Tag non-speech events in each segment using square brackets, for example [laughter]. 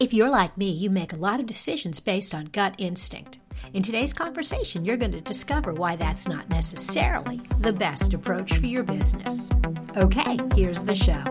If you're like me, you make a lot of decisions based on gut instinct. In today's conversation, you're going to discover why that's not necessarily the best approach for your business. Okay, here's the show.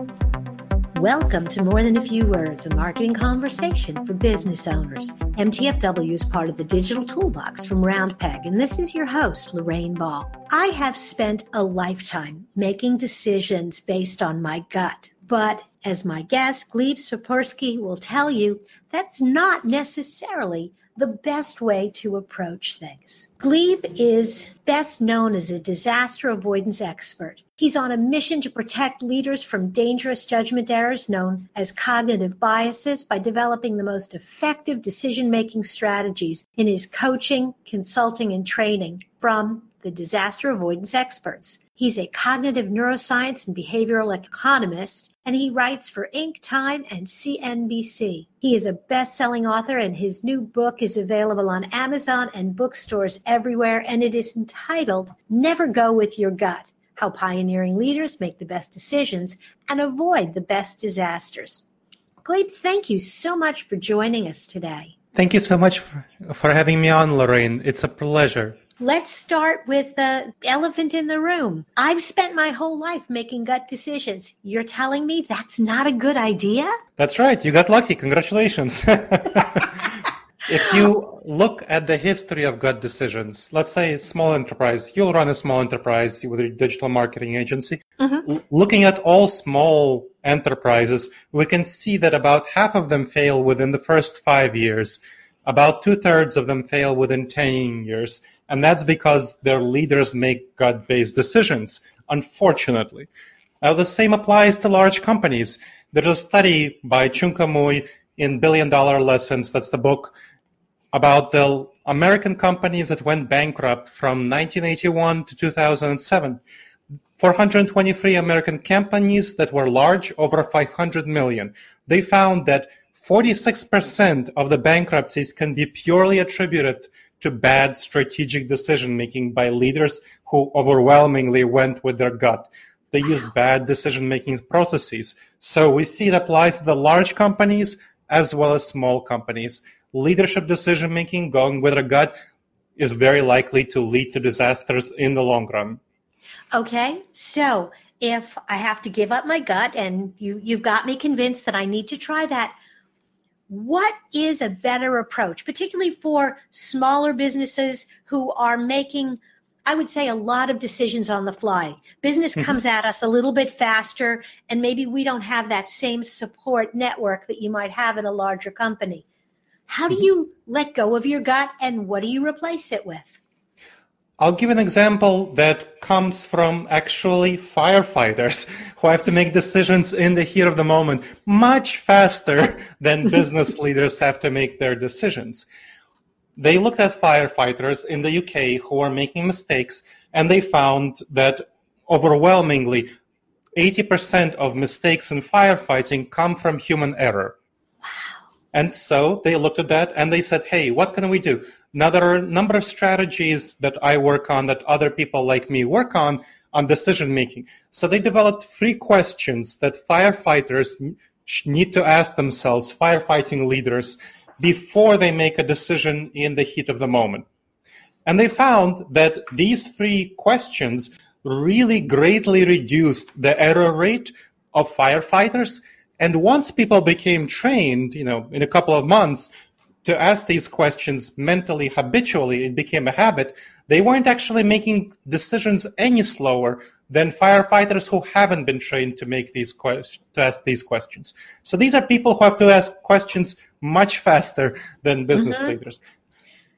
Welcome to More Than a Few Words, a marketing conversation for business owners. MTFW is part of the digital toolbox from Roundpeg, and this is your host, Lorraine Ball. I have spent a lifetime making decisions based on my gut, but as my guest, Gleb Tsipursky, will tell you, that's not necessarily the best way to approach things. Gleb is best known as a disaster avoidance expert. He's on a mission to protect leaders from dangerous judgment errors known as cognitive biases by developing the most effective decision making strategies in his coaching, consulting, and training from the disaster avoidance experts. He's a cognitive neuroscience and behavioral economist, and he writes for Inc., Time, and CNBC. He is a best-selling author, and his new book is available on Amazon and bookstores everywhere, and it is entitled Never Go With Your Gut, How Pioneering Leaders Make the Best Decisions and Avoid the Best Disasters. Gleb, thank you so much for joining us today. Thank you so much for, for having me on, Lorraine. It's a pleasure. Let's start with the elephant in the room. I've spent my whole life making gut decisions. You're telling me that's not a good idea? That's right. You got lucky. Congratulations. [laughs] if you look at the history of gut decisions, let's say small enterprise, you'll run a small enterprise with a digital marketing agency. Mm-hmm. Looking at all small enterprises, we can see that about half of them fail within the first five years. About two thirds of them fail within 10 years and that's because their leaders make gut-based decisions, unfortunately. Now, the same applies to large companies. There's a study by Chunka Mui in Billion Dollar Lessons, that's the book, about the American companies that went bankrupt from 1981 to 2007. 423 American companies that were large, over 500 million. They found that 46% of the bankruptcies can be purely attributed to bad strategic decision making by leaders who overwhelmingly went with their gut. They used bad decision making processes. So we see it applies to the large companies as well as small companies. Leadership decision making going with a gut is very likely to lead to disasters in the long run. Okay, so if I have to give up my gut and you, you've got me convinced that I need to try that, what is a better approach, particularly for smaller businesses who are making, I would say, a lot of decisions on the fly? Business mm-hmm. comes at us a little bit faster, and maybe we don't have that same support network that you might have in a larger company. How do mm-hmm. you let go of your gut, and what do you replace it with? I'll give an example that comes from actually firefighters who have to make decisions in the heat of the moment much faster [laughs] than [laughs] business leaders have to make their decisions. They looked at firefighters in the UK who were making mistakes and they found that overwhelmingly 80% of mistakes in firefighting come from human error. Wow. And so they looked at that and they said, hey, what can we do? Now, there are a number of strategies that I work on that other people like me work on on decision making. So they developed three questions that firefighters need to ask themselves, firefighting leaders, before they make a decision in the heat of the moment. And they found that these three questions really greatly reduced the error rate of firefighters. And once people became trained, you know, in a couple of months, to ask these questions mentally, habitually, it became a habit, they weren't actually making decisions any slower than firefighters who haven't been trained to make these questions, to ask these questions. So these are people who have to ask questions much faster than business mm-hmm. leaders.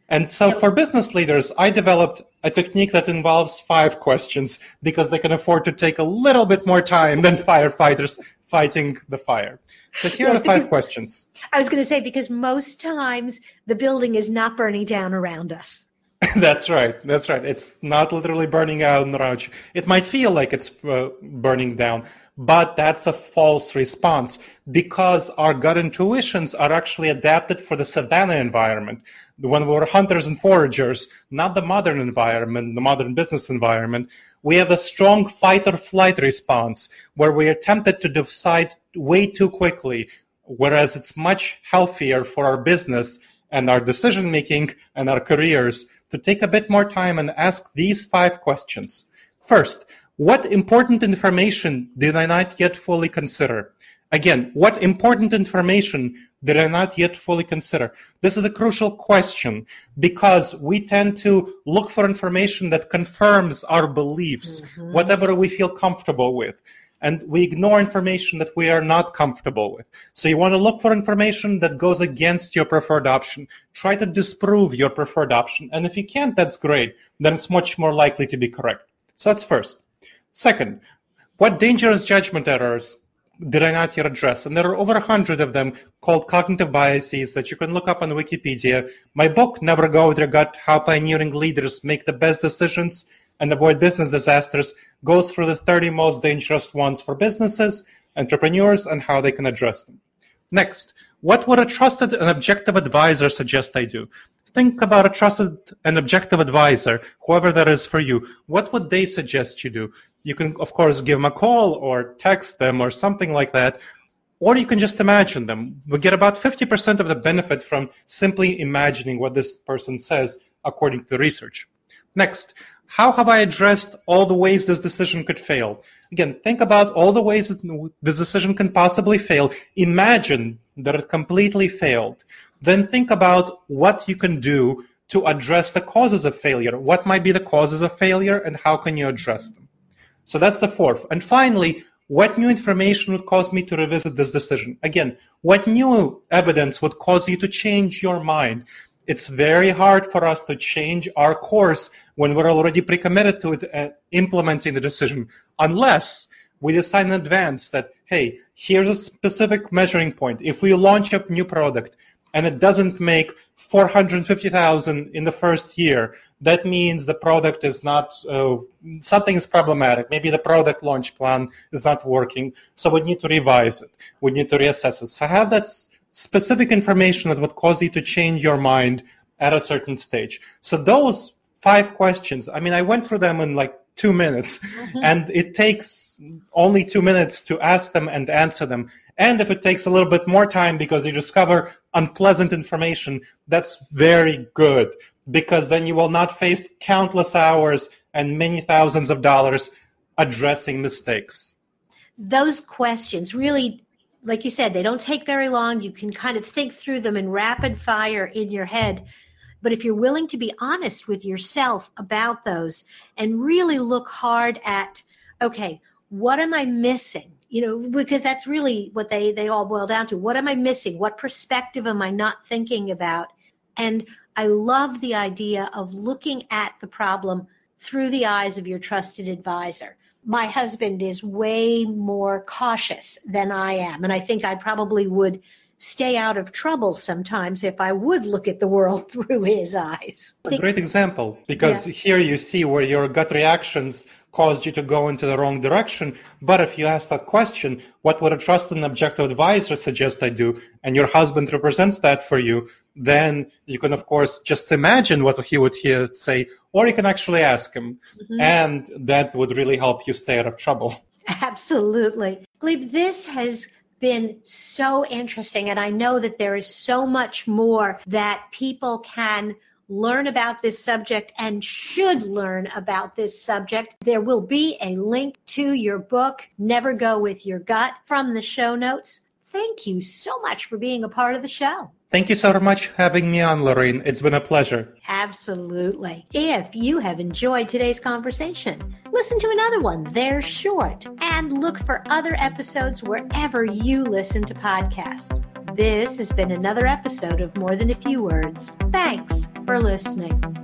And so for business leaders, I developed a technique that involves five questions because they can afford to take a little bit more time than firefighters fighting the fire. So here yes, are the five questions. I was going to say because most times the building is not burning down around us. [laughs] that's right. That's right. It's not literally burning down around you. It might feel like it's uh, burning down, but that's a false response because our gut intuitions are actually adapted for the savanna environment when we're hunters and foragers, not the modern environment, the modern business environment. We have a strong fight or flight response where we are tempted to decide way too quickly Whereas it's much healthier for our business and our decision making and our careers to take a bit more time and ask these five questions. First, what important information did I not yet fully consider? Again, what important information did I not yet fully consider? This is a crucial question because we tend to look for information that confirms our beliefs, mm-hmm. whatever we feel comfortable with. And we ignore information that we are not comfortable with. So you want to look for information that goes against your preferred option. Try to disprove your preferred option. And if you can't, that's great. Then it's much more likely to be correct. So that's first. Second, what dangerous judgment errors did I not yet address? And there are over a hundred of them called cognitive biases that you can look up on Wikipedia. My book, Never Go With Your Gut, How Pioneering Leaders Make the Best Decisions and Avoid Business Disasters, goes through the 30 most dangerous ones for businesses, entrepreneurs, and how they can address them. Next, what would a trusted and objective advisor suggest I do? Think about a trusted and objective advisor, whoever that is for you. What would they suggest you do? You can, of course, give them a call or text them or something like that. Or you can just imagine them. We get about 50% of the benefit from simply imagining what this person says according to the research. Next, how have I addressed all the ways this decision could fail? Again, think about all the ways this decision can possibly fail. Imagine that it completely failed. Then think about what you can do to address the causes of failure. What might be the causes of failure and how can you address them? So that's the fourth. And finally, what new information would cause me to revisit this decision? Again, what new evidence would cause you to change your mind? It's very hard for us to change our course when we're already pre-committed to it and implementing the decision, unless we decide in advance that, hey, here's a specific measuring point. If we launch a new product, and it doesn't make 450,000 in the first year, that means the product is not, uh, something is problematic. Maybe the product launch plan is not working. So we need to revise it. We need to reassess it. So have that specific information that would cause you to change your mind at a certain stage. So those five questions, I mean, I went through them in like two minutes mm-hmm. and it takes only two minutes to ask them and answer them. And if it takes a little bit more time because you discover unpleasant information, that's very good because then you will not face countless hours and many thousands of dollars addressing mistakes. Those questions really, like you said, they don't take very long. You can kind of think through them in rapid fire in your head. But if you're willing to be honest with yourself about those and really look hard at, okay, what am I missing? You know, because that's really what they, they all boil down to. What am I missing? What perspective am I not thinking about? And I love the idea of looking at the problem through the eyes of your trusted advisor. My husband is way more cautious than I am. And I think I probably would stay out of trouble sometimes if I would look at the world [laughs] through his eyes. A great example because yeah. here you see where your gut reactions caused you to go into the wrong direction. But if you ask that question, what would a trusted and objective advisor suggest I do? And your husband represents that for you, then you can, of course, just imagine what he would hear say, or you can actually ask him. Mm-hmm. And that would really help you stay out of trouble. [laughs] Absolutely. Gleb, this has been so interesting. And I know that there is so much more that people can learn about this subject and should learn about this subject. There will be a link to your book, Never Go With Your Gut, from the show notes. Thank you so much for being a part of the show. Thank you so much for having me on, Lorraine. It's been a pleasure. Absolutely. If you have enjoyed today's conversation, listen to another one. They're short. And look for other episodes wherever you listen to podcasts. This has been another episode of More Than a Few Words. Thanks for listening.